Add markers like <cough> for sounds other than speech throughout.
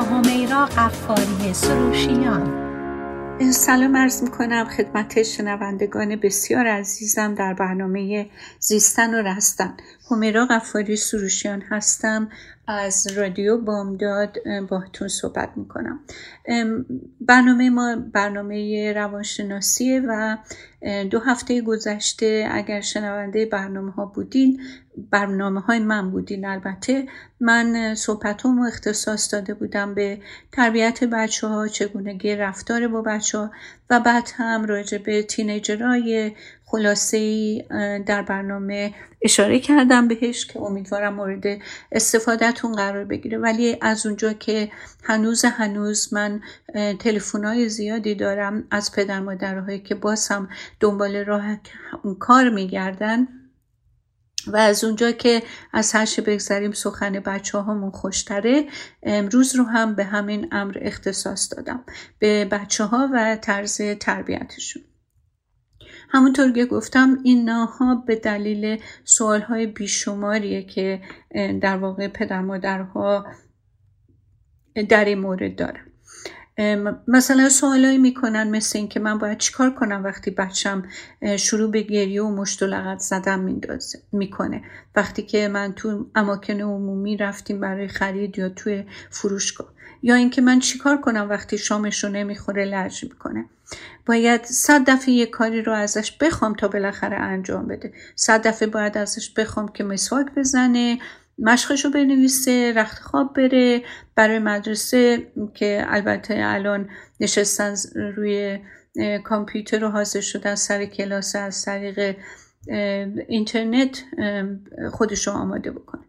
همیرا قفاری سروشیان. سلام عرض می کنم خدمت شنوندگان بسیار عزیزم در برنامه زیستن و رستن. همیرا قفاری سروشیان هستم از رادیو بامداد باهاتون صحبت می‌کنم. برنامه ما برنامه روانشناسیه و دو هفته گذشته اگر شنونده برنامه ها بودین برنامه های من بودین البته من صحبت رو اختصاص داده بودم به تربیت بچه ها چگونگی رفتار با بچه ها و بعد هم راجع به تینیجرهای خلاصه در برنامه اشاره کردم بهش که امیدوارم مورد استفادهتون قرار بگیره. ولی از اونجا که هنوز هنوز من تلفن های زیادی دارم از پدر مادرهایی که باز هم دنبال راه کار میگردن و از اونجا که از هرچه بگذریم سخن بچه هامون خوشتره امروز رو هم به همین امر اختصاص دادم. به بچه ها و طرز تربیتشون. همونطور که گفتم این ها به دلیل سوال های بیشماریه که در واقع پدر مادرها در این مورد دارن. مثلا سوالایی می‌کنن مثل اینکه من باید چیکار کنم وقتی بچم شروع به گریه و مشت و لغت زدن می‌کنه. وقتی که من تو اماکن عمومی رفتیم برای خرید یا توی فروشگاه. یا اینکه من چیکار کنم وقتی شامش رو نمی‌خوره لرج می‌کنه. باید صد دفعه یه کاری رو ازش بخوام تا بالاخره انجام بده. صد دفعه باید ازش بخوام که مسواک بزنه مشقش رو بنویسه رخت خواب بره. برای مدرسه که البته الان نشستن روی کامپیوتر و حاضر شدن سر کلاس از طریق اینترنت خودش رو آماده بکنه.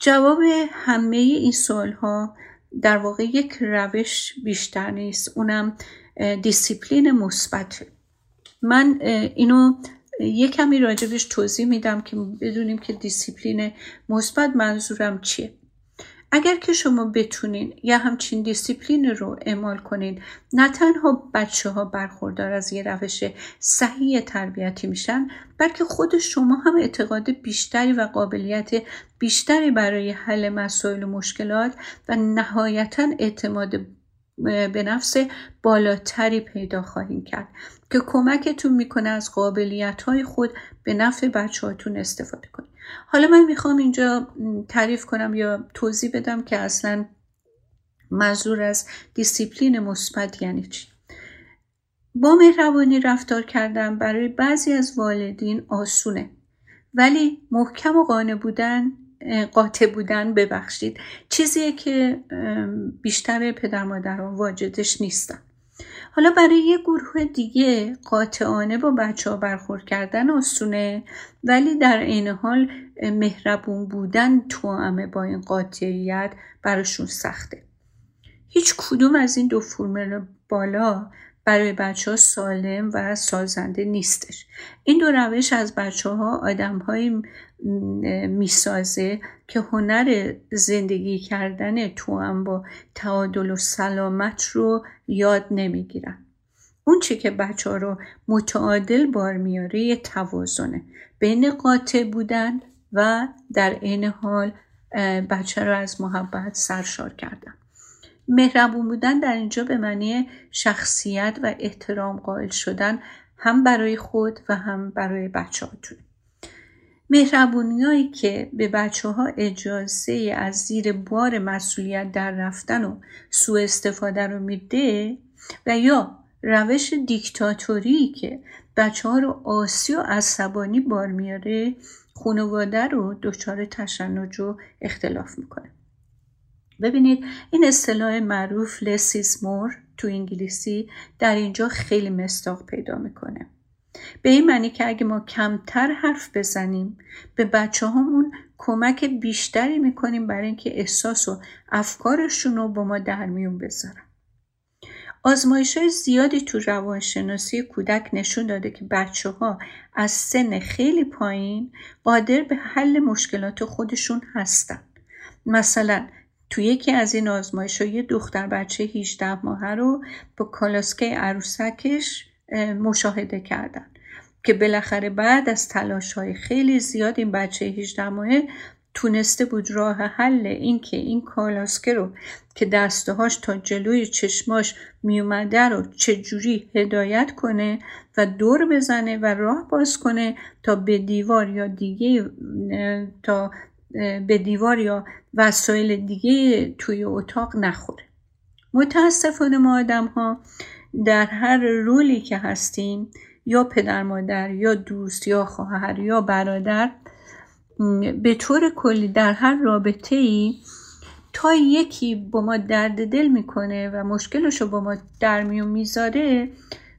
جواب همه این سوال ها در واقع یک روش بیشتر نیست. اونم دیسیپلین مثبت من اینو یه کمی راجبش توضیح میدم که بدونیم که دیسیپلین مثبت منظورم چیه. اگر که شما بتونین یا همچین دیسیپلین رو اعمال کنین نه تنها بچه ها برخوردار از یه روش صحیح تربیتی میشن بلکه خود شما هم اعتقاد بیشتری و قابلیت بیشتری برای حل مسائل و مشکلات و نهایتا اعتماد به نفس بالاتری پیدا خواهیم کرد که کمکتون می‌کنه از قابلیت های خود به نفع بچه هاتون استفاده کنید. حالا من می‌خوام اینجا تعریف کنم یا توضیح بدم که اصلا منظور از دیسیپلین مثبت یعنی چی. با مهربانی رفتار کردن برای بعضی از والدین آسونه ولی محکم و قانع بودن قاطع بودن ببخشید. چیزیه که بیشتر پدر مادرها واجدش نیستن. حالا برای یه گروه دیگه قاطعانه با بچه ها برخورد کردن آسونه ولی در عین حال مهربون بودن توامه با این قاطعیت براشون سخته. هیچ کدوم از این دو فرمول بالا برای بچه ها سالم و سازنده نیستش. این دو روش از بچه ها آدم های می‌سازه که هنر زندگی کردن تو هم با تعادل و سلامت رو یاد نمی‌گیرن. اون چی که بچه ها رو متعادل بار میاره یه توازنه. بین قاطع بودن و در عین حال بچه رو از محبت سرشار کردن. مهربون بودن در اینجا به معنی شخصیت و احترام قائل شدن هم برای خود و هم برای بچه هاتون. مهربونی که به بچه ها اجازه از زیر بار مسئولیت در رفتن و سوء استفاده رو میده و یا روش دیکتاتوری که بچه ها رو آسی و عصبانی بار میاره خانواده رو دچار تشنج و اختلاف می‌کنه ببینید این اصطلاح معروف لسیز مور تو انگلیسی در اینجا خیلی مستاق پیدا می‌کنه. به این معنی که اگه ما کمتر حرف بزنیم به بچه همون کمک بیشتری می‌کنیم برای اینکه احساس و افکارشون رو با ما در میون بذارن. آزمایش های زیادی تو روانشناسی کودک نشون داده که بچه ها از سن خیلی پایین قادر به حل مشکلات خودشون هستن. مثلا تو یکی از این آزمایش یه دختر بچه 18 ماهه رو با کالاسکه عروسکش مشاهده کردن که بالاخره بعد از تلاش های خیلی زیاد این بچه 18 ماهه تونسته بود راه حل این که این کالاسکه رو که دستهاش تا جلوی چشماش میومده رو چجوری هدایت کنه و دور بزنه و راه باز کنه تا به دیوار یا دیگه تا به دیوار یا وسایل دیگه توی اتاق نخوره. متاسفانه ما آدم ها در هر رولی که هستیم یا پدر مادر یا دوست یا خواهر یا برادر به طور کلی در هر رابطه ای تا یکی با ما درد دل می‌کنه و مشکلش رو با ما در میون می‌ذاره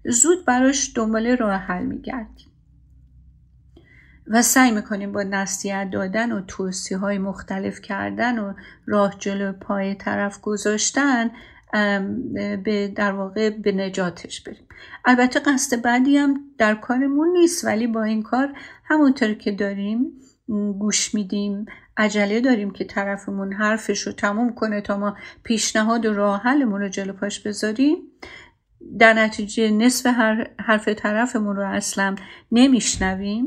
زود براش دنبال راه حل میگردیم. و سعی می‌کنیم با نصیحت دادن و توصیه های مختلف کردن و راه جلو پای طرف گذاشتن به در واقع به نجاتش بریم. البته قصد بعدی هم در کارمون نیست ولی با این کار همونطور که داریم گوش میدیم عجله داریم که طرفمون حرفش رو تموم کنه تا ما پیشنهاد و راه حلمون رو جلو پاش بذاریم. در نتیجه نصف حرف طرفمون رو اصلا نمیشنویم.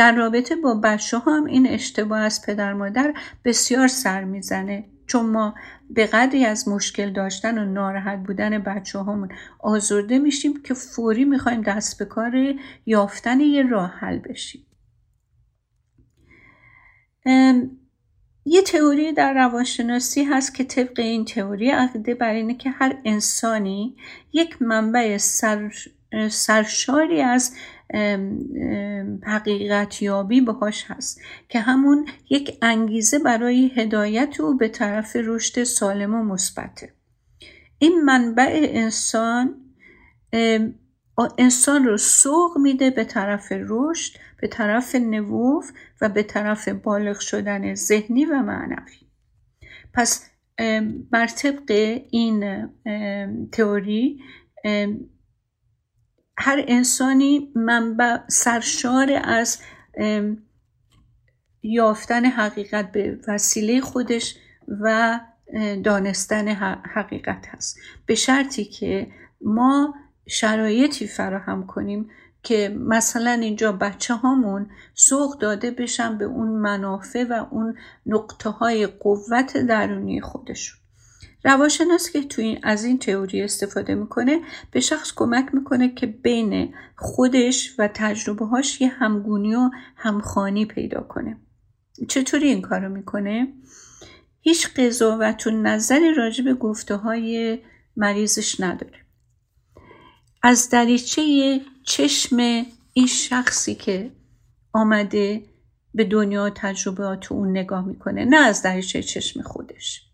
در رابطه با بچه هم این اشتباه از پدر مادر بسیار سر می‌زنه. چون ما به قدری از مشکل داشتن و ناراحت بودن بچه همون آزرده میشیم که فوری می‌خوایم دست به کار یافتن یه راه حل بشیم. یه تئوری در روانشناسی هست که طبق این تئوری عقیده بر اینه که هر انسانی یک منبع سر، سرشاری از حقیقت یابی هست که همون یک انگیزه برای هدایت او به طرف رشد سالم و مثبته. این منبع انسان انسان رو سوق میده به طرف رشد به طرف نووف و به طرف بالغ شدن ذهنی و معنوی. پس بر طبق این تئوری هر انسانی منبع سرشار از یافتن حقیقت به وسیله خودش و دانستن حقیقت هست. به شرطی که ما شرایطی فراهم کنیم که مثلا اینجا بچه هامون سوق داده بشن به اون منافع و اون نقطه های قوت درونی خودشون. روانشناس که توی از این تئوری استفاده می‌کنه به شخص کمک می‌کنه که بین خودش و تجربه هاش یه همگونی و همخانی پیدا کنه. چطوری این کارو می‌کنه؟ هیچ قضاوت و نظری راجع به گفته های مریضش نداره. از دریچه چشم این شخصی که آمده به دنیا تجربات اون نگاه می‌کنه نه از دریچه چشم خودش.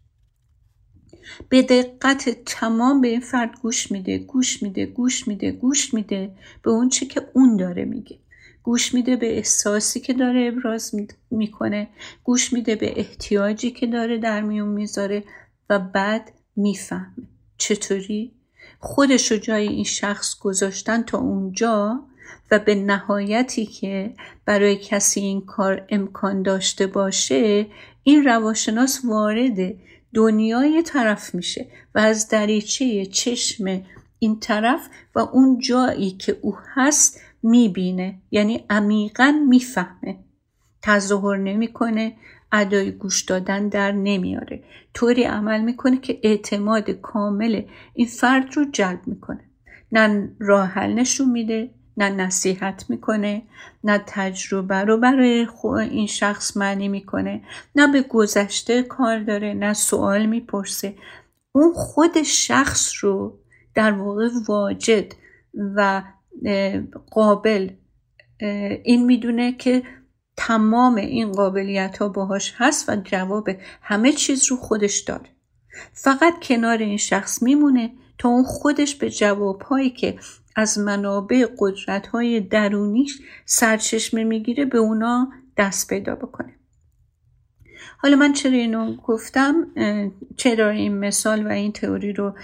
به دقت تمام به این فرد گوش میده گوش میده گوش میده گوش میده به اون چه که اون داره میگه. گوش میده به احساسی که داره ابراز می‌کنه. گوش میده به احتیاجی که داره در میون می‌ذاره و بعد می‌فهمه. چطوری؟ خودش رو جای این شخص گذاشتن تا اونجا و به نهایتی که برای کسی این کار امکان داشته باشه این رواشناس وارد دنیای طرف میشه و از دریچه چشم این طرف و اون جایی که او هست می‌بینه یعنی عمیقا می‌فهمه. تظاهر نمی‌کنه ادای گوش دادن در نمیاره. طوری عمل می‌کنه که اعتماد کامل این فرد رو جلب می‌کنه. نه راه حل نشون میده نه نصیحت می‌کنه نه تجربه رو برای این شخص معنی می‌کنه. نه به گذشته کار داره نه سوال می‌پرسه. اون خود شخص رو در واقع واجد و قابل این می‌دونه که تمام این قابلیت ها باهاش هست و جواب همه چیز رو خودش داره. فقط کنار این شخص میمونه تا اون خودش به جواب هایی که از منابع قدرت های درونیش سرچشمه می‌گیره به اونا دست پیدا بکنه. حالا من چرا اینو گفتم؟ چرا این مثال و این تئوری رو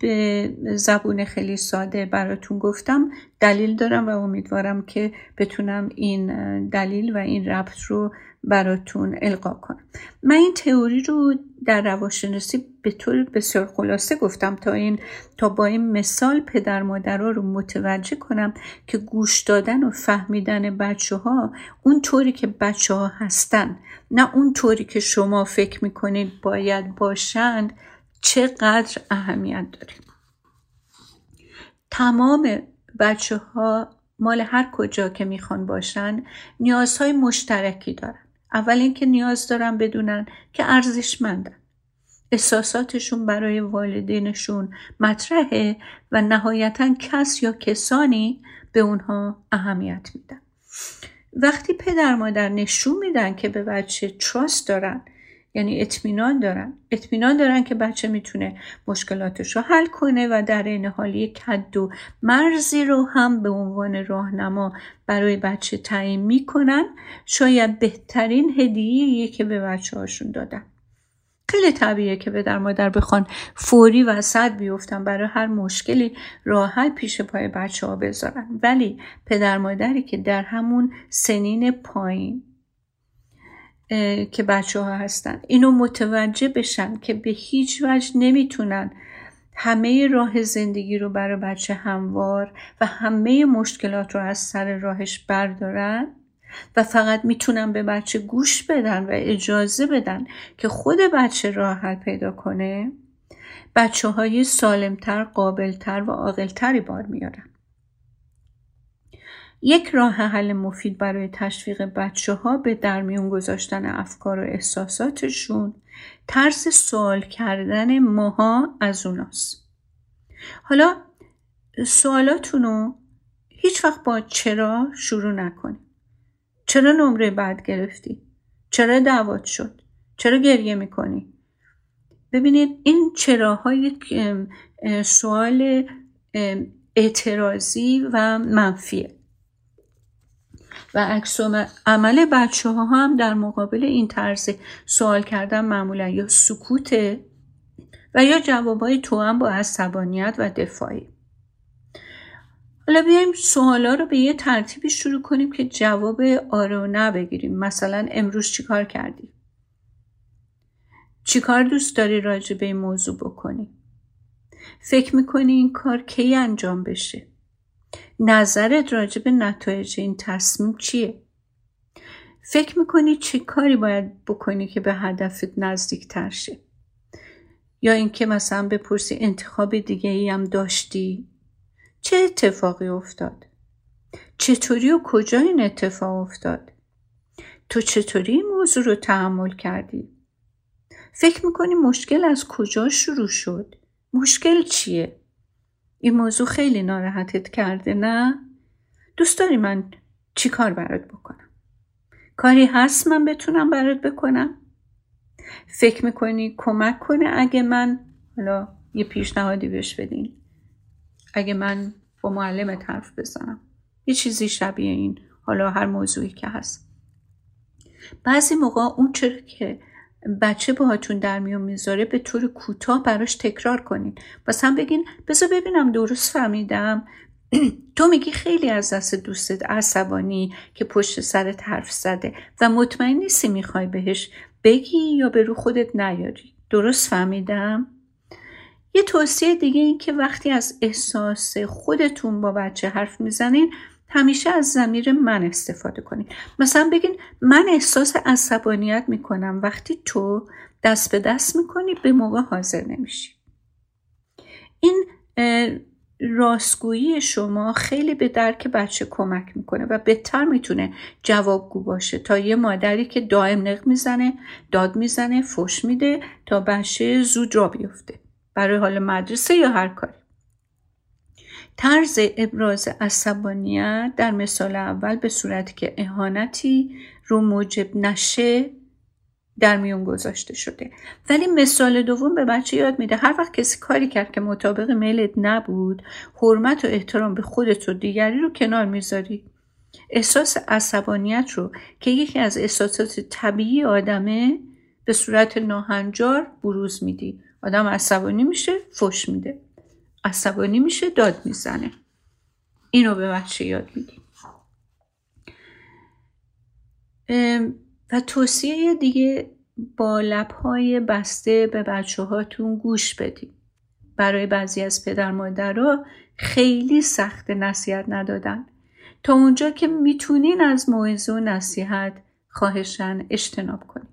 به زبون خیلی ساده براتون گفتم؟ دلیل دارم و امیدوارم که بتونم این دلیل و این ربط رو براتون القا کنم. من این تئوری رو در روانشناسی به طور بسیار خلاصه گفتم تا این تا با این مثال پدر مادرها رو متوجه کنم که گوش دادن و فهمیدن بچه ها اون طوری که بچه ها هستن نه اون طوری که شما فکر می‌کنید باید باشند چقدر اهمیت داره. تمام بچه ها مال هر کجا که می‌خوان باشن نیازهای مشترکی دارن. اول اینکه نیاز دارن بدونن که ارزشمندن. احساساتشون برای والدینشون مطرحه و نهایتا کس یا کسانی به اونها اهمیت میدن. وقتی پدر مادر نشون میدن که به بچه تراست دارن یعنی اطمینان دارن اطمینان دارن که بچه می‌تونه مشکلاتش رو حل کنه و در این حال یک حد و مرزی رو هم به عنوان راهنما برای بچه تعیین می‌کنن شاید بهترین هدیه که به بچه هاشون دادن. خیلی طبیعیه که به در مادر بخوان فوری وسط بیفتن برای هر مشکلی راه حل پیش پای بچه ها بذارن. ولی پدر مادری که در همون سنین پایین که بچه ها هستن اینو متوجه بشن که به هیچ وجه نمی‌تونن همه راه زندگی رو برای بچه هموار و همه مشکلات رو از سر راهش بردارن. و فقط می‌تونن به بچه گوش بدن و اجازه بدن که خود بچه راه حل پیدا کنه بچه های سالمتر، قابلتر و عاقلتری بار میارن. یک راه حل مفید برای تشویق بچه ها به درمیون گذاشتن افکار و احساساتشون طرز سوال کردن ماها از اوناست. حالا سوالاتون رو هیچ وقت با چرا شروع نکنید. چرا نمره بعد گرفتی؟ چرا دعوت شد؟ چرا گریه می‌کنی؟ ببینید این چراهای سوال اعتراضی و منفیه و عکس عمل بچه ها هم در مقابل این طرز سوال کردن معمولا یا سکوته و یا جوابای تو هم با عصبانیت و دفاعی حالا بیایم سوالا رو به یه ترتیبی شروع کنیم که جواب آره و نه بگیریم. مثلا امروز چیکار کردی؟ چیکار دوست داری راجع به این موضوع بکنی؟ فکر می‌کنی این کار کی انجام بشه؟ نظرت راجع به نتایج این تصمیم چیه؟ فکر می‌کنی چه کاری باید بکنی که به هدفت نزدیک تر شه؟ یا اینکه مثلا بپرسی انتخاب دیگه ای هم داشتی؟ چه اتفاقی افتاد؟ چطوری و کجا این اتفاق افتاد؟ تو چطوری این موضوع رو تحمل کردی؟ فکر می‌کنی مشکل از کجا شروع شد؟ مشکل چیه؟ این موضوع خیلی ناراحتت کرده نه؟ دوست داری من چی کار برات بکنم؟ کاری هست من بتونم برات بکنم؟ فکر می‌کنی کمک کنه اگه من حالا یه پیشنهادی بهش بدین. اگه من با معلمت حرف بزنم. یه چیزی شبیه این. حالا هر موضوعی که هست. بعضی موقع اون چرا که بچه باهاتون در میون می‌ذاره به طور کوتاه براش تکرار کنین. هم بگین بذار ببینم درست فهمیدم. <clears throat> تو میگی خیلی از دست دوستت عصبانی که پشت سرت حرف زده و مطمئن نیستی می‌خوای بهش بگی یا به رو خودت نیاری. درست فهمیدم؟ یه توصیه دیگه این که وقتی از احساس خودتون با بچه حرف می‌زنین همیشه از زمیر من استفاده کنید. مثلا بگین من احساس عصبانیت می‌کنم. وقتی تو دست به دست می‌کنی به موقع حاضر نمیشی. این راستگویی شما خیلی به درک بچه کمک می‌کنه و بهتر می‌تونه جوابگو باشه. تا یه مادری که دائم نق می‌زنه داد می‌زنه فش میده تا بچه زود را بیفته. برای حال مدرسه یا هر کاری طرز ابراز عصبانیت در مثال اول به صورتی که اهانتی رو موجب نشه در میون گذاشته شده. ولی مثال دوم به بچه یاد میده. هر وقت کسی کاری کرد که مطابق میلت نبود حرمت و احترام به خودت و دیگری رو کنار می‌ذاری. احساس عصبانیت رو که یکی از احساسات طبیعی آدمه به صورت ناهنجار بروز میدی. آدم عصبانی میشه فش میده. عصبانی میشه داد می‌زنه. اینو به بچه یاد میدیم و توصیه دیگه با لبهای بسته به بچه هاتون گوش بدین. برای بعضی از پدر مادرها خیلی سخت نصیحت ندادن. تا اونجا که می‌تونین از موعظه و نصیحت خواهشن اجتناب کنین.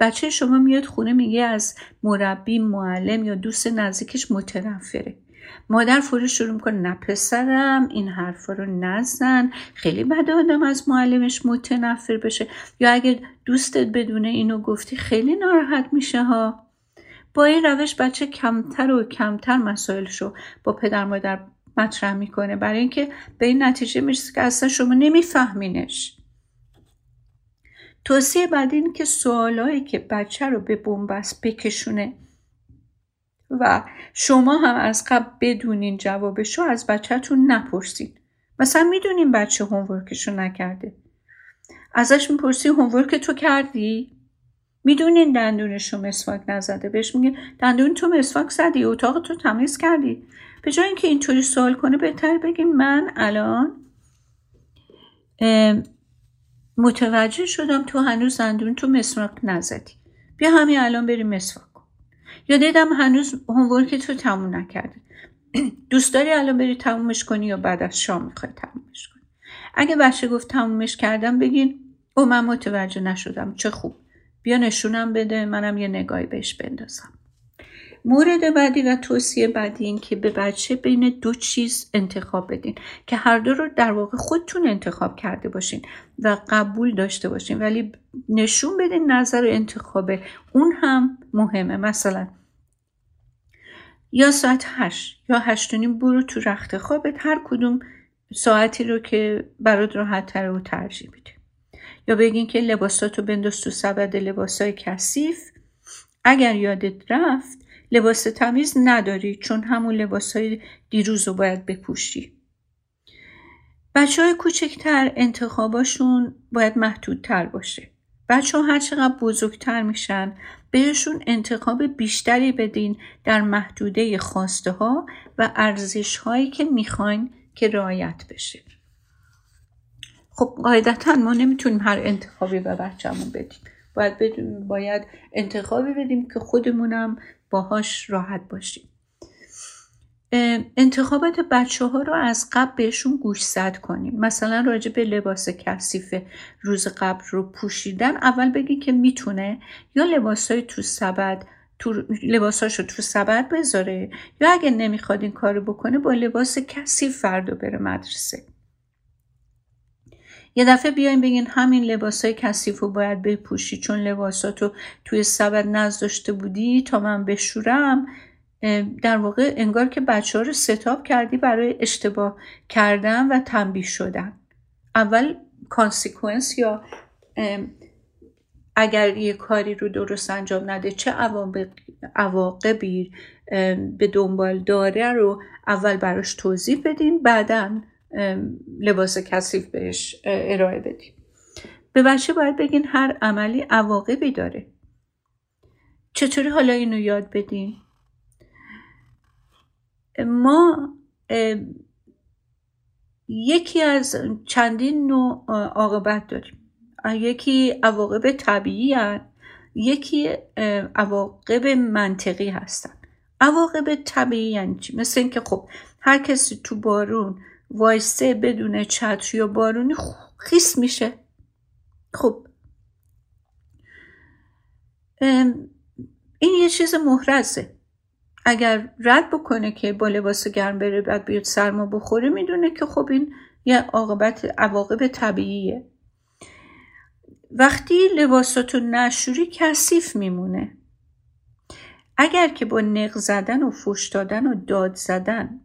بچه شما میاد خونه میگه از مربی معلم یا دوست نزدیکش متنفره. مادر فوری شروع می‌کنه نه پسرم این حرفا رو نزن. خیلی بده آدم از معلمش متنفر بشه. یا اگه دوستت بدونه اینو گفتی خیلی ناراحت میشه ها. با این روش بچه کمتر و کمتر مسائلشو با پدر مادر مطرح می‌کنه. برای اینکه به این نتیجه می‌رسه که اصلا شما نمیفهمینش. توصیه بعد این که سوالایی که بچه رو به بنبست بکشونه و شما هم از قبل بدونین جوابشو از بچهتون نپرسین. مثلا می‌دونین بچه هومورکشو نکرده. ازش می‌پرسی هومورک تو کردی؟ می‌دونین دندونشو مسواک نزده. بهش میگه دندون تو مسواک زدی اتاق تو تمیز کردی. به جای اینکه اینطوری سوال کنه بهتر بگین من الان متوجه شدم تو هنوز دندون تو مسواک نزدی. بیا همین الان بریم مسواک. یا دیدم هنوز هومورک تو تموم نکرده. <clears throat> دوست داری الان بری تمومش کنی یا بعد از شام می‌خوای تمومش کنی؟ اگه بچه گفت تمومش کردم بگین. او من متوجه نشدم. چه خوب. بیا نشونم بده منم یه نگاهی بهش بندازم. مورد بعدی و توصیه بعدی این که به بچه بین دو چیز انتخاب بدین که هر دو رو در واقع خودتون انتخاب کرده باشین و قبول داشته باشین. ولی نشون بدین نظر انتخاب اون هم مهمه. مثلا یا ساعت هشت یا هشت نیم برو تو رخت خوابت. هر کدوم ساعتی رو که برات راحت تر و ترجیح میده. یا بگین که لباساتو بنداز تو سبد لباسای کثیف. اگر یادت رفت لباس تمیز نداری چون همون لباس های دیروز رو باید بپوشی. بچه های کوچکتر انتخاباشون باید محدودتر باشه. بچه ها هر چقدر بزرگتر میشن بهشون انتخاب بیشتری بدین در محدوده خواسته ها و ارزش هایی که می‌خواین که رعایت بشه. خب قاعدتا ما نمی‌تونیم هر انتخابی به بچهمون بدیم. باید, باید انتخابی بدیم که خودمونم باهاش راحت باشیم انتخابات بچه ها رو از قبل بهشون گوش زد کنیم. مثلا راجع به لباس کثیف روز قبل رو پوشیدن اول بگی که می‌تونه یا لباسای تو سبد تو لباساشو تو سبد بذاره یا اگه نمی‌خواد این کارو بکنه با لباس کثیف فردا بره مدرسه. یه دفعه بیاین بگین همین لباسای کثیف رو باید بپوشی چون لباساتو توی سبد نزداشته بودی تا من بشورم. در واقع انگار که بچه ها رو ستاب کردی برای اشتباه کردن و تنبیه شدن. اول کانسیکونس یا اگر یه کاری رو درست انجام نده چه عواقبی به دنبال داره رو اول براش توضیح بدین. بعدا لباس کثیف بهش ارائه بدیم. به بچه باید بگین هر عملی عواقبی داره. چطوری حالا اینو یاد بدیم ما یکی از چندین نوع عاقبت داریم. یکی عواقب طبیعی هست یکی عواقب منطقی هستن. عواقب طبیعی یعنی چی؟ مثل اینکه خب هر کسی تو بارون وایسه بدون چتر یا بارونی خیس میشه. خب. این یه چیز محرزه اگر رد بکنه که با لباس گرم بره بعد بیاد سرما بخوره می‌دونه که خب این یه عاقبت عواقب طبیعیه. وقتی لباساتو نشوری کثیف میمونه. اگر که با نق زدن و فش دادن و داد زدن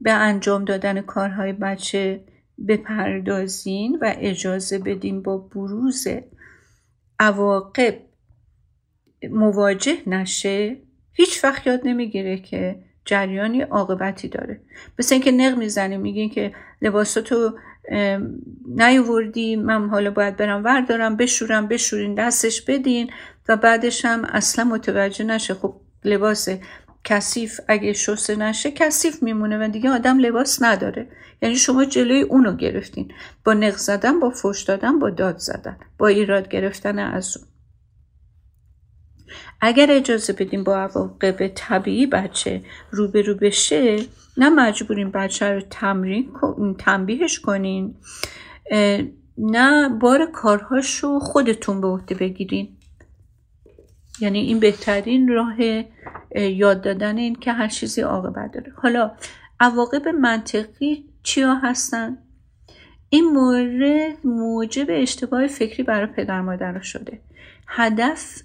به انجام دادن کارهای بچه بپردازین و اجازه بدین با بروز عواقب مواجه نشه هیچ وقت یاد نمی‌گیره که جریانی عاقبتی داره. مثل اینکه نق می‌زنیم میگین که لباساتو نیوردی من حالا باید برم وردارم بشورم بشورین دستش بدین و بعدش هم اصلا متوجه نشه. خب لباس کثیف اگه شسته نشه کثیف میمونه و دیگه آدم لباس نداره. یعنی شما جلوی اونو گرفتین. با نق زدن با فش دادن با داد زدن با ایراد گرفتن از اون. اگر اجازه بدیم با عواقب طبیعی بچه روبرو بشه نه مجبوریم بچه رو تمرین تنبیهش کنین نه بار کارهاش رو خودتون به عهده بگیرین. یعنی این بهترین راه یاد دادن این که هر چیزی عاقبت داره. حالا عواقب منطقی چیا هستن؟ این مورد موجب اشتباه فکری برای پدر مادر شده. هدف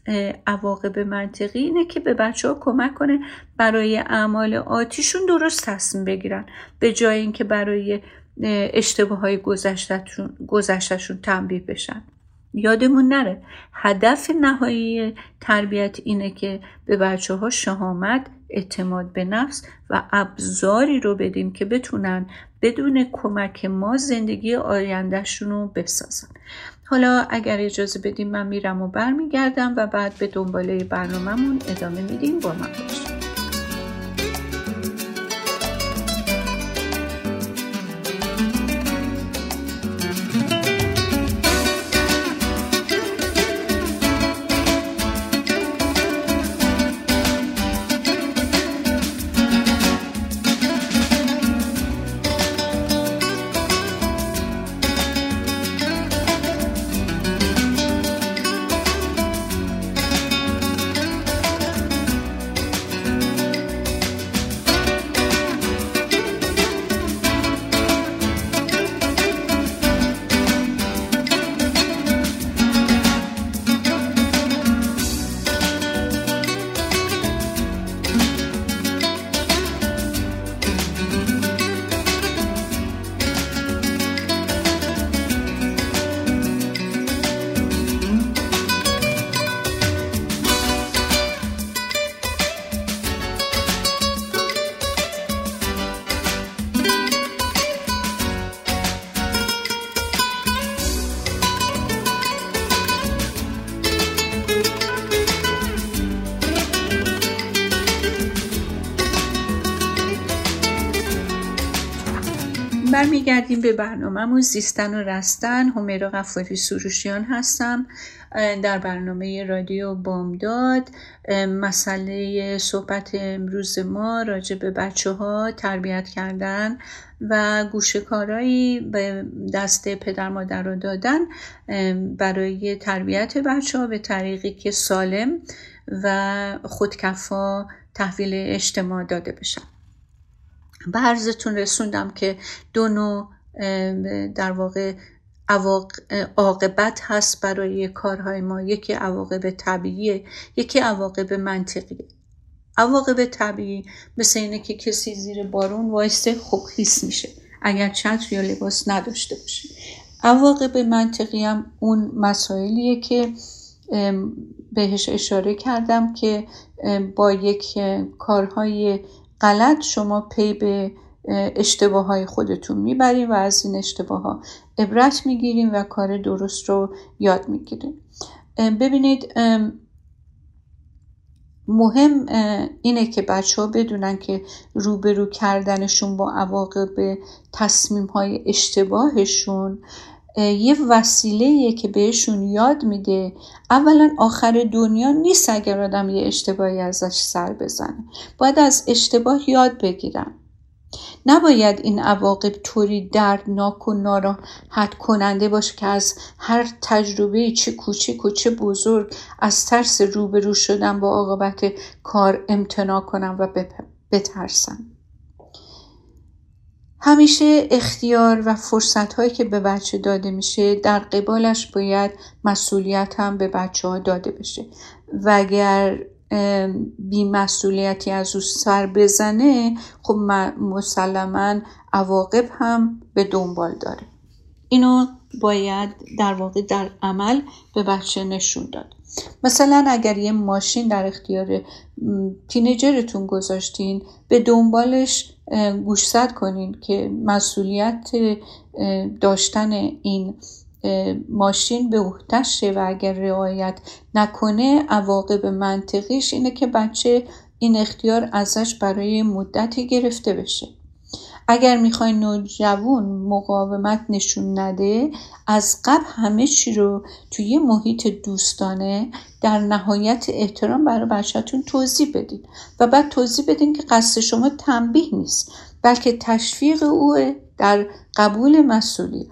عواقب منطقی اینه که به بچه ها کمک کنه برای اعمال آتیشون درست تصمیم بگیرن. به جای اینکه برای اشتباه های گذشتشون تنبیه بشن. یادمون نره. هدف نهایی تربیت اینه که به بچه ها شهامت اعتماد به نفس و ابزاری رو بدیم که بتونن بدون کمک ما زندگی آیندهشون رو بسازن. حالا اگر اجازه بدیم من میرم و برمیگردم و بعد به دنباله برنامهمون ادامه میدیم. با من باشیم برمیگردیم به برنامهمون. زیستن و رستن همیرا غفاری سروشیان هستم. در برنامه رادیو بامداد مسئله صحبت امروز ما راجع به بچه ها تربیت کردن و گوشکارایی به دست پدر مادر رو دادن برای تربیت بچه ها به طریقی که سالم و خودکفا تحویل اجتماع داده بشن. به رسوندم که دو نوع در واقع عاقبت هست برای کارهای ما. یکی عواقب طبیعی یکی عواقب منطقی عواقب طبیعی مثل اینه که کسی زیر بارون وایسته خوب خیس میشه. اگر چتر یا لباس نداشته باشه. عواقب منطقی هم اون مسائلیه که بهش اشاره کردم که با یک کارهای غلط شما پی به اشتباه های خودتون می‌بریم و از این اشتباه ها عبرت می‌گیریم و کار درست رو یاد می‌گیریم ببینید مهم اینه که بچه ها بدونن که روبرو کردنشون با عواقب تصمیم های اشتباهشون یه وسیله که بهشون یاد میده. اولا آخر دنیا نیست اگر آدم یه اشتباهی ازش سر بزنه. باید از اشتباه یاد بگیرن. نباید این عواقب طوری دردناک و ناراحت کننده باشه که از هر تجربه چه کوچک و چه بزرگ از ترس روبرو شدن با عاقبت کار امتناع کنم و بترسم همیشه اختیار و فرصت هایی که به بچه داده میشه در قبالش باید مسئولیت هم به بچه ها داده بشه. و اگر بی مسئولیتی از او سر بزنه خب مسلما عواقب هم به دنبال داره. اینو باید در واقع در عمل به بچه نشون داد. مثلا اگر یه ماشین در اختیار تینیجرتون گذاشتین به دنبالش گوشزد کنین که مسئولیت داشتن این ماشین به عهدهشه و اگر رعایت نکنه عواقب منطقیش اینه که بچه این اختیار ازش برای مدتی گرفته بشه. اگر می‌خوای نوجوان مقاومت نشون نده از قبل همه چی رو توی محیط دوستانه در نهایت احترام برای بچهتون توضیح بدین و بعد توضیح بدین که قصد شما تنبیه نیست بلکه تشویق او در قبول مسئولیت.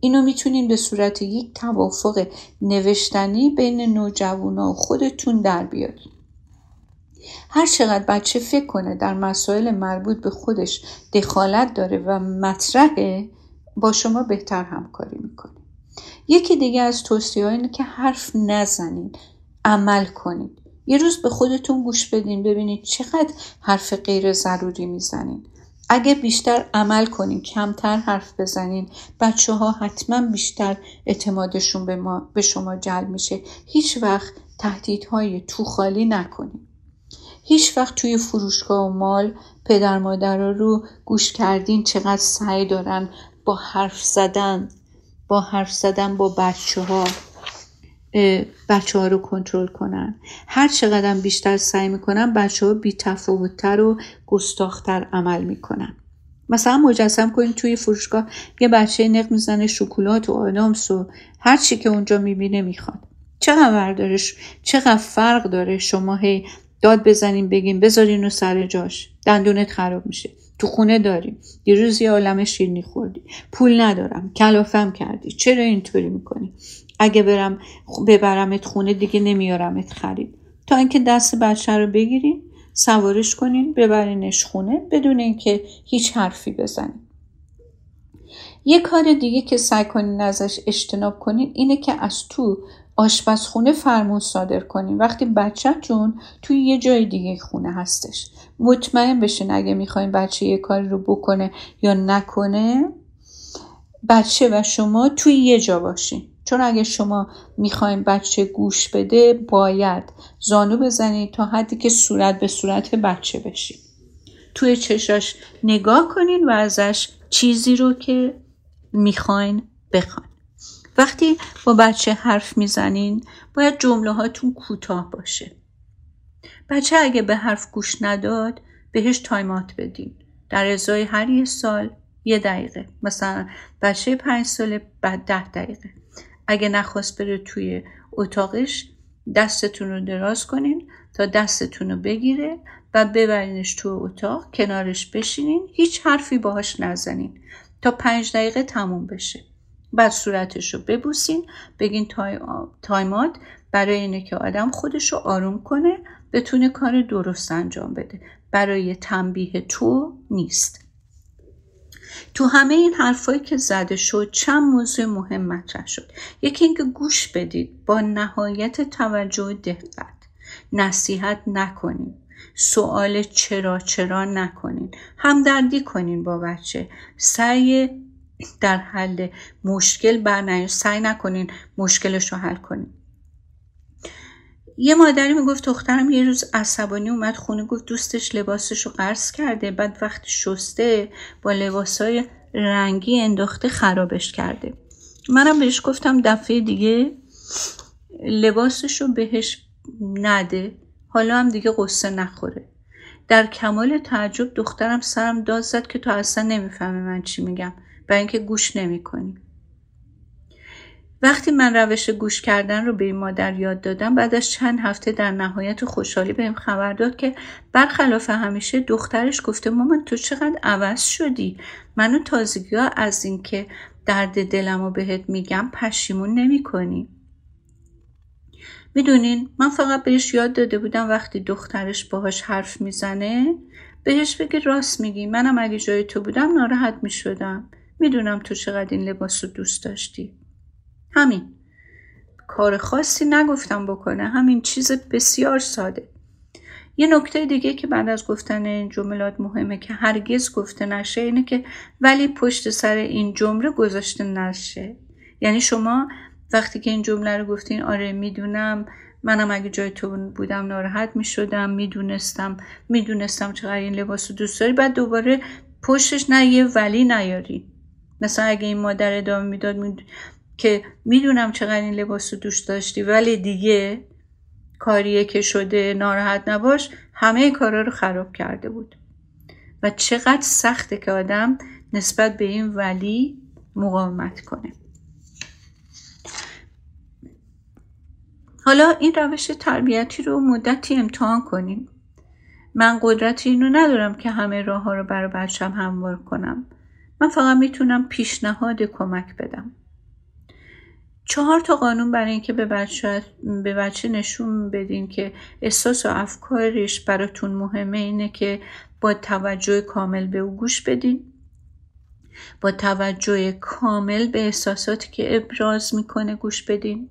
اینو می‌تونین به صورت یک توافق نوشتنی بین نوجوانا و خودتون در بیارین. هر چقدر بچه فکر کنه در مسائل مربوط به خودش دخالت داره و مطرحه با شما بهتر همکاری می‌کنه. یکی دیگه از توصیه اینه که حرف نزنید عمل کنید. یه روز به خودتون گوش بدین ببینید چقدر حرف غیر ضروری می‌زنید اگه بیشتر عمل کنین کمتر حرف بزنین بچه ها حتما بیشتر اعتمادشون به, ما، به شما جلب میشه. هیچ وقت تهدیدهای تو خالی نکنین. هیچ وقت توی فروشگاه و مال پدر مادر رو گوش کردین چقدر سعی دارن با حرف زدن با حرف زدن با بچه ها بچه ها رو کنترل کنن. هر چقدر بیشتر سعی می‌کنن بچه ها بی تفاوتتر و گستاختر عمل می‌کنن. مثلا مجسم کنید توی فروشگاه یه بچه نق می‌زنه شکلات و آدامس و هر چی که اونجا می‌بینه می‌خواد. چقدر داره چقدر فرق داره شما هی داد بزنیم بگیم بذارین و سر جاش. دندونت خراب میشه. تو خونه داریم یه روز یه عالم شیرنی خوردی. پول ندارم. کلافم کردی. چرا اینطوری می‌کنی؟ اگه برم ببرمت خونه دیگه نمیارمت خرید. تا اینکه دست بچه رو بگیرین سوارش کنین ببرینش خونه بدون اینکه هیچ حرفی بزنین یه کار دیگه که سعی کنین ازش اجتناب کنین اینه که از تو آشپزخونه فرمون صادر کنین وقتی بچهتون توی یه جای دیگه خونه هستش مطمئن بشین اگه می‌خواین بچه یه کاری رو بکنه یا نکنه بچه و شما توی یه جا باشین. چون اگه شما می‌خواین بچه گوش بده باید زانو بزنید تا حدی که صورت به صورت بچه بشین. توی چشاش نگاه کنین و ازش چیزی رو که می‌خواین بخواین. وقتی با بچه حرف می‌زنین باید جمله هاتون کوتاه باشه. بچه اگه به حرف گوش نداد بهش تایمات بدین. در ازای هر یه سال یه دقیقه. مثلا بچه پنج ساله بعد ده دقیقه. اگه نخواست بره توی اتاقش دستتون رو دراز کنین تا دستتون رو بگیره و ببرینش تو اتاق کنارش بشینین هیچ حرفی باهاش نزنین تا پنج دقیقه تموم بشه. بعد صورتش رو ببوسین بگین تایمات برای اینه که آدم خودش رو آروم کنه بتونه کار درست انجام بده. برای تنبیه تو نیست. تو همه این حرفایی که زده شد چند موضوع مهم مطرح شد. یکی اینکه گوش بدید با نهایت توجه و دقت. نصیحت نکنید سوال چرا چرا نکنین. همدردی کنین با بچه. سعی در حل مشکل بر سعی نکنین مشکلش رو حل کنین. یه مادری می‌گفت دخترم یه روز عصبانی اومد خونه گفت دوستش لباسش رو قرض کرده بعد وقتی شسته با لباسای رنگی انداخته خرابش کرده. منم بهش گفتم دفعه دیگه لباسش رو بهش نده حالا هم دیگه قصه نخوره. در کمال تعجب دخترم سرم داد زد که تو اصلا نمی‌فهمه من چی میگم. برای اینکه گوش نمی‌کنی وقتی من روش گوش کردن رو به این مادر یاد دادم بعد از چند هفته در نهایت خوشحالی بهم خبر داد که برخلاف همیشه دخترش گفته مامان تو چقدر عوض شدی؟ منو تازگی ها از اینکه درد دلم رو بهت میگم پشیمون نمی کنی. می‌دونین من فقط بهش یاد داده بودم وقتی دخترش باهاش حرف می‌زنه بهش بگی راست میگی منم اگه جای تو بودم ناراحت می‌شدم. می‌دونم تو چقدر این لباس رو دوست داشتی. همین. کار خاصی نگفتم بکنه. همین چیز بسیار ساده. یه نکته دیگه که بعد از گفتن این جملات مهمه که هرگز گفته نشه اینه که ولی پشت سر این جمله گذاشته نشه. یعنی شما وقتی که این جمله رو گفتین آره می‌دونم. منم اگه جای تو بودم ناراحت می‌شدم می‌دونستم می‌دونستم چقدر این لباس رو دوست داری. بعد دوباره پشتش نه یه ولی نیاری. مثلا اگه این مادر ادامه می‌داد که می‌دونم چقدر این لباس رو دوست داشتی ولی دیگه کاریه که شده ناراحت نباش همه کارا رو خراب کرده بود. و چقدر سخته که آدم نسبت به این ولی مقاومت کنه. حالا این روش تربیتی رو مدتی امتحان کنیم. من قدرت اینو ندارم که همه راه ها رو برای بچم هموار کنم. من فقط می‌تونم پیشنهاد کمک بدم. چهار تا قانون برای اینکه به بچه, به بچه نشون بدین که احساس و افکارش براتون مهمه اینه که با توجه کامل به او گوش بدین. با توجه کامل به احساساتی که ابراز می‌کنه گوش بدین.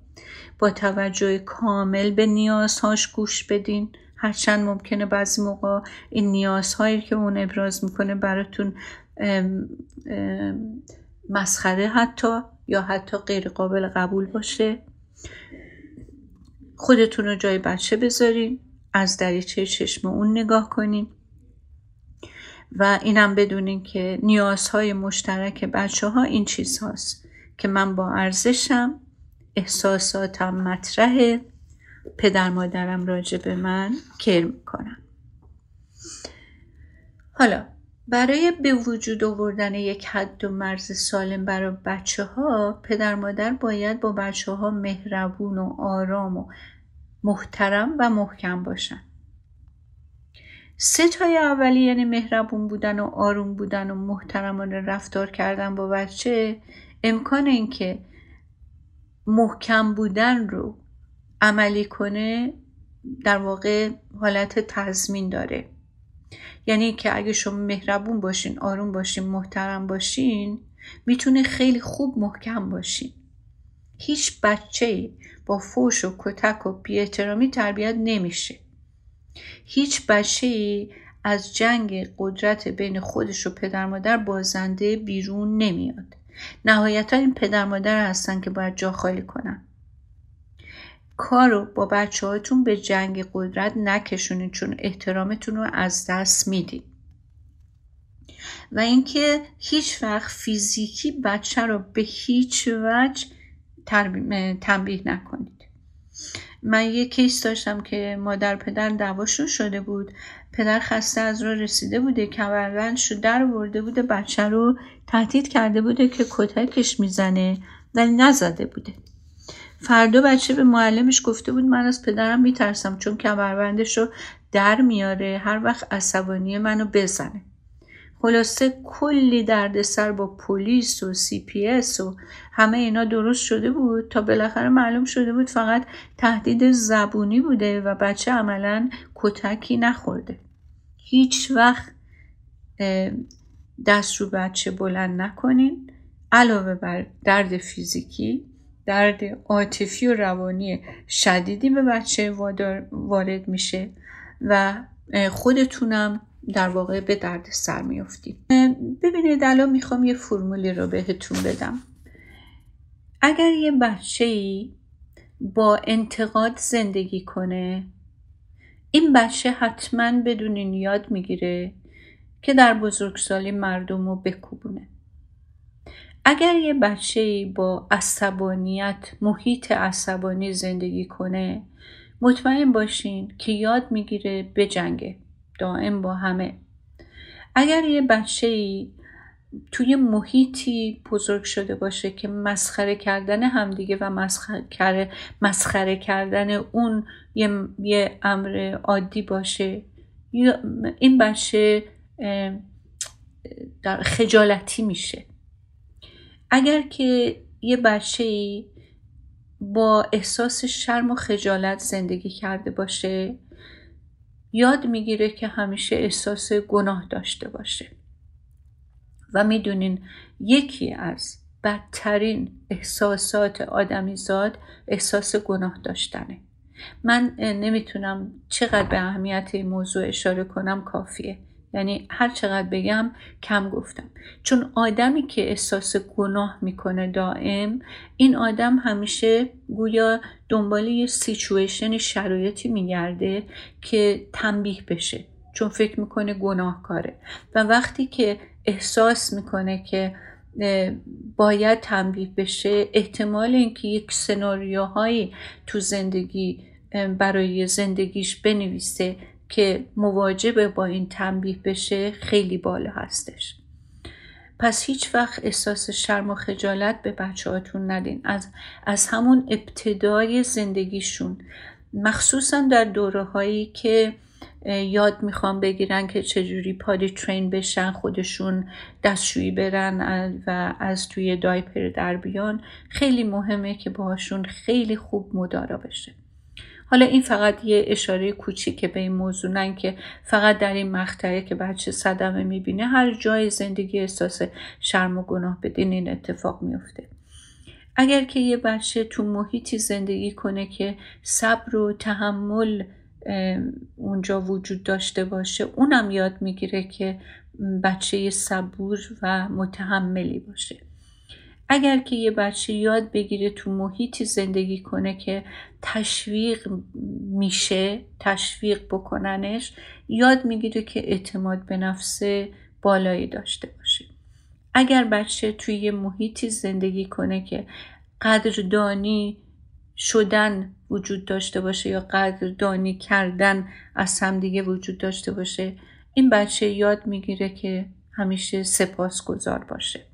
با توجه کامل به نیازهاش گوش بدین. هرچند ممکنه بعضی موقع این نیازهایی که اون ابراز می‌کنه براتون مسخره حتی یا حتی غیر قابل قبول باشه. خودتون رو جای بچه بذارین از دریچه چشم اون نگاه کنین. و اینم بدونین که نیازهای مشترک بچه ها این چیز هاست که من با ارزشم احساساتم مطرحه پدر مادرم راجع به من کر می‌کنن. حالا برای به وجود آوردن یک حد و مرز سالم برای بچه ها پدر مادر باید با بچه ها مهربون و آرام و محترم و محکم باشن. سه تای اولی یعنی مهربون بودن و آروم بودن و محترمانه رفتار کردن با بچه امکان اینکه محکم بودن رو عملی کنه در واقع حالت تضمین داره. یعنی که اگه شما مهربون باشین آروم باشین محترم باشین می‌تونه خیلی خوب محکم باشین. هیچ بچه با فوش و کتک و بیاحترامی تربیت نمیشه. هیچ بچه از جنگ قدرت بین خودش و پدر مادر بازنده بیرون نمیاد. نهایتا این پدر مادر هستن که باید جا خالی کنن. کار رو با بچه هاتون به جنگ قدرت نکشونید چون احترامتون رو از دست میدین. و اینکه هیچ وقت فیزیکی بچه رو به هیچ وجه تنبیه نکنید. من یه کیس داشتم که مادر پدر دعواشون شده بود. پدر خسته از رو رسیده بوده کمربند شو در ورده بوده بچه رو تهدید کرده بوده که کتکش می‌زنه ولی نزده بوده. فردا بچه به معلمش گفته بود من از پدرم میترسم چون کمربندش رو در میاره هر وقت عصبانی منو بزنه. خلاصه کلی دردسر با پلیس و CPS و همه اینا درست شده بود تا بالاخره معلوم شده بود فقط تهدید زبونی بوده و بچه عملا کتکی نخورده. هیچ وقت دست رو بچه بلند نکنین. علاوه بر درد فیزیکی درد عاطفی و روانی شدیدی به بچه وارد میشه و خودتونم در واقع به درد سر میافتید ببینید الان می‌خوام یه فرمولی رو بهتون بدم. اگر یه بچه ای با انتقاد زندگی کنه این بچه حتما بدونین یاد می‌گیره که در بزرگسالی مردم رو بکوبونه. اگر یه بچه با عصبانیت محیط عصبانی زندگی کنه مطمئن باشین که یاد می‌گیره بجنگه دائم با همه. اگر یه بچه توی محیطی بزرگ شده باشه که مسخره کردن همدیگه و مسخره, مسخره کردن اون یه, یه امر عادی باشه این بچه در خجالتی میشه. اگر که یه بچه با احساس شرم و خجالت زندگی کرده باشه یاد می‌گیره که همیشه احساس گناه داشته باشه. و می‌دونین یکی از بدترین احساسات آدمیزاد احساس گناه داشتنه. من نمی‌تونم چقدر به اهمیت این موضوع اشاره کنم کافیه. یعنی هر چقدر بگم کم گفتم. چون آدمی که احساس گناه می‌کنه دائم این آدم همیشه گویا دنبال یه سیچویشن شرایطی میگرده که تنبیه بشه چون فکر می‌کنه گناهکاره. و وقتی که احساس می‌کنه که باید تنبیه بشه احتمال اینکه یک سناریوهایی تو زندگی برای زندگیش بنویسه که مواجه با این تنبیه بشه خیلی بالا هستش. پس هیچ وقت احساس شرم و خجالت به بچه هاتون ندین. از, از همون ابتدای زندگیشون. مخصوصا در دوره هایی که یاد می‌خوام بگیرن که چجوری پادی ترین بشن خودشون دستشویی برن و از توی دایپر در بیان خیلی مهمه که باهاشون خیلی خوب مدارا بشه. حالا این فقط یه اشاره کوچیکه به این موضوع نه که فقط در این مقطعه که بچه صدمه می‌بینه هر جای زندگی احساس شرم و گناه بدین این اتفاق میفته اگر که یه بچه تو محیطی زندگی کنه که صبر و تحمل اونجا وجود داشته باشه اونم یاد می‌گیره که بچه صبور و متحملی باشه. اگر که یه بچه یاد بگیره تو محیطی زندگی کنه که تشویق میشه تشویق بکننش یاد می‌گیره که اعتماد به نفس بالایی داشته باشه. اگر بچه توی یه محیطی زندگی کنه که قدردانی شدن وجود داشته باشه یا قدردانی کردن از همدیگه وجود داشته باشه این بچه یاد می‌گیره که همیشه سپاسگزار باشه.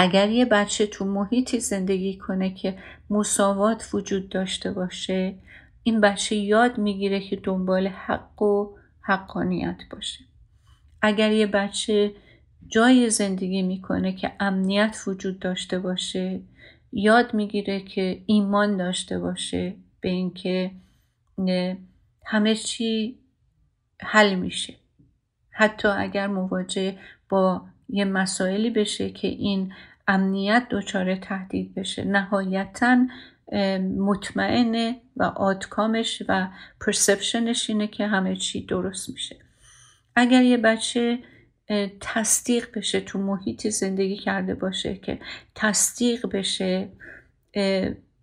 اگر یه بچه تو محیطی زندگی کنه که مساوات وجود داشته باشه این بچه یاد می‌گیره که دنبال حق و حقانیت باشه. اگر یه بچه جای زندگی می‌کنه که امنیت وجود داشته باشه یاد می‌گیره که ایمان داشته باشه به اینکه همه چی حل میشه. حتی اگر مواجه با یه مسائلی بشه که این امنیت دچار تهدید بشه. نهایتا مطمئنه و آتکامش و پرسپشنش اینه که همه چی درست میشه. اگر یه بچه تصدیق بشه تو محیطی زندگی کرده باشه که تصدیق بشه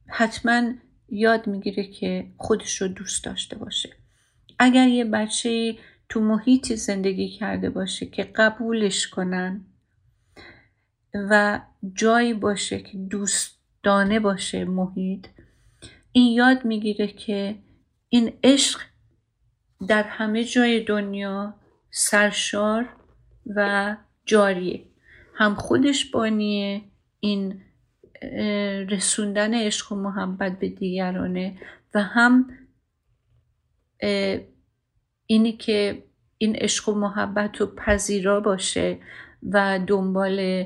حتما یاد می‌گیره که خودش رو دوست داشته باشه. اگر یه بچه تو محیطی زندگی کرده باشه که قبولش کنن و جایی باشه که دوستانه باشه محیط این یاد می‌گیره که این عشق در همه جای دنیا سرشار و جاریه. هم خودش بانیه این رسوندن عشق و محبت به دیگرانه و هم اینی که این عشق و محبت رو پذیرا باشه و دنبال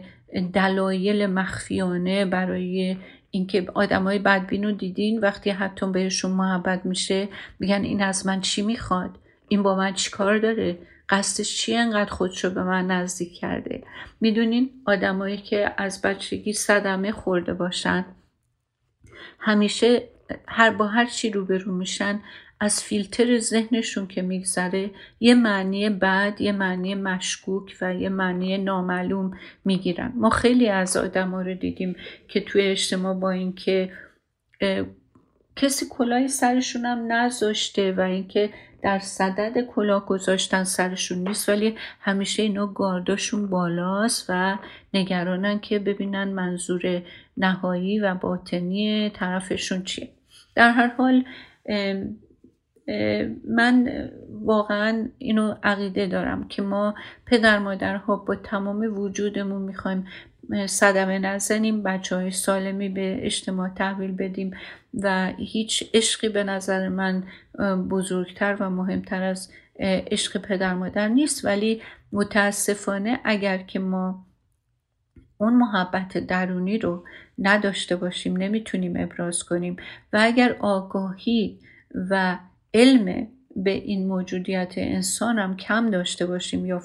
دلایل مخفیانه برای اینکه آدمای بدبین رو دیدین وقتی حتی بهشون محبت میشه میگن این از من چی می‌خواد؟ این با من چی کار داره؟ قصدش چی انقدر خودشو به من نزدیک کرده؟ می‌دونین آدمایی که از بچگی صدمه خورده باشن همیشه هر با هر چی روبرو میشن از فیلتر ذهنشون که میگذره یه معنی بد یه معنی مشکوک و یه معنی نامعلوم می‌گیرن. ما خیلی از آدم رو دیدیم که توی اجتماع با اینکه کسی کلاه سرشون هم نذاشته و اینکه در صدد کلاه گذاشتن سرشون نیست ولی همیشه اینا گارداشون بالاست و نگرانن که ببینن منظور نهایی و باطنی طرفشون چیه. در هر حال من واقعا اینو عقیده دارم که ما پدر مادرها با تمام وجودمون می‌خوایم صدمه نزنیم بچه های سالمی به اجتماع تحویل بدیم و هیچ عشقی به نظر من بزرگتر و مهمتر از عشق پدر مادر نیست. ولی متاسفانه اگر که ما اون محبت درونی رو نداشته باشیم نمی‌تونیم ابراز کنیم. و اگر آگاهی و علم به این موجودیت انسان هم کم داشته باشیم یا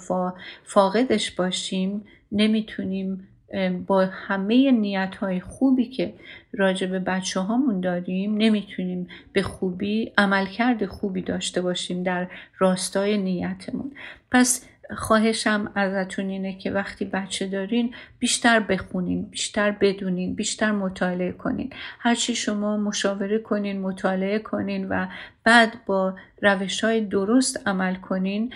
فاقدش باشیم نمی‌تونیم با همه نیت های خوبی که راجع به بچه هامون داریم نمی‌تونیم به خوبی عملکرد خوبی داشته باشیم در راستای نیتمون. پس خواهشم ازتون اینه که وقتی بچه دارین بیشتر بخونین بیشتر بدونین بیشتر مطالعه کنین. هرچی شما مشاوره کنین مطالعه کنین و بعد با روش های درست عمل کنین.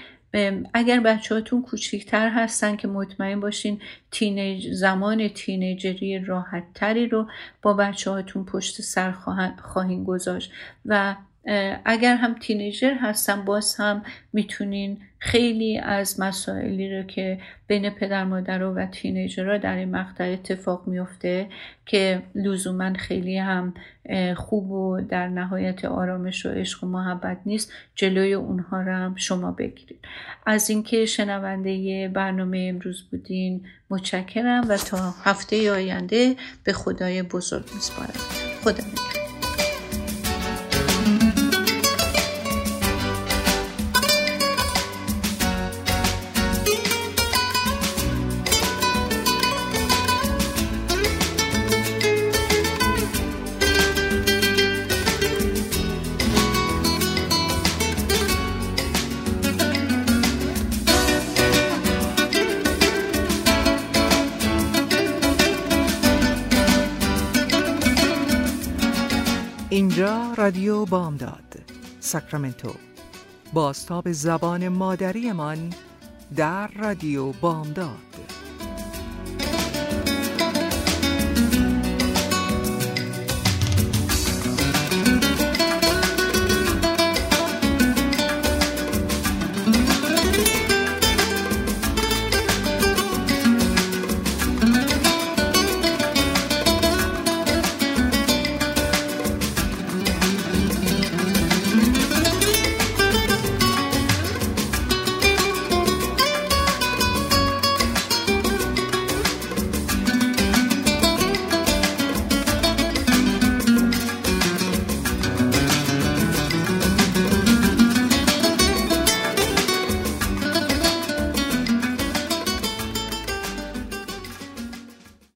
اگر بچه هاتون هستن که مطمئن باشین تینیج زمان تینیجری راحت تری رو با بچه هاتون پشت سر خواهین گذاشت. و اگر هم تینیجر هستن باز هم می‌تونین خیلی از مسائلی رو که بین پدر مادر و تینیجرها در این مقطع اتفاق میفته که لزوما خیلی هم خوب و در نهایت آرامش و عشق و محبت نیست. جلوی اونها رو هم شما بگیرید. از اینکه شنونده برنامه امروز بودین متشکرم و تا هفته آینده به خدای بزرگ میسپارم. خدا رادیو بامداد ساکرامنتو. باستاب زبان مادریمان در رادیو بامداد.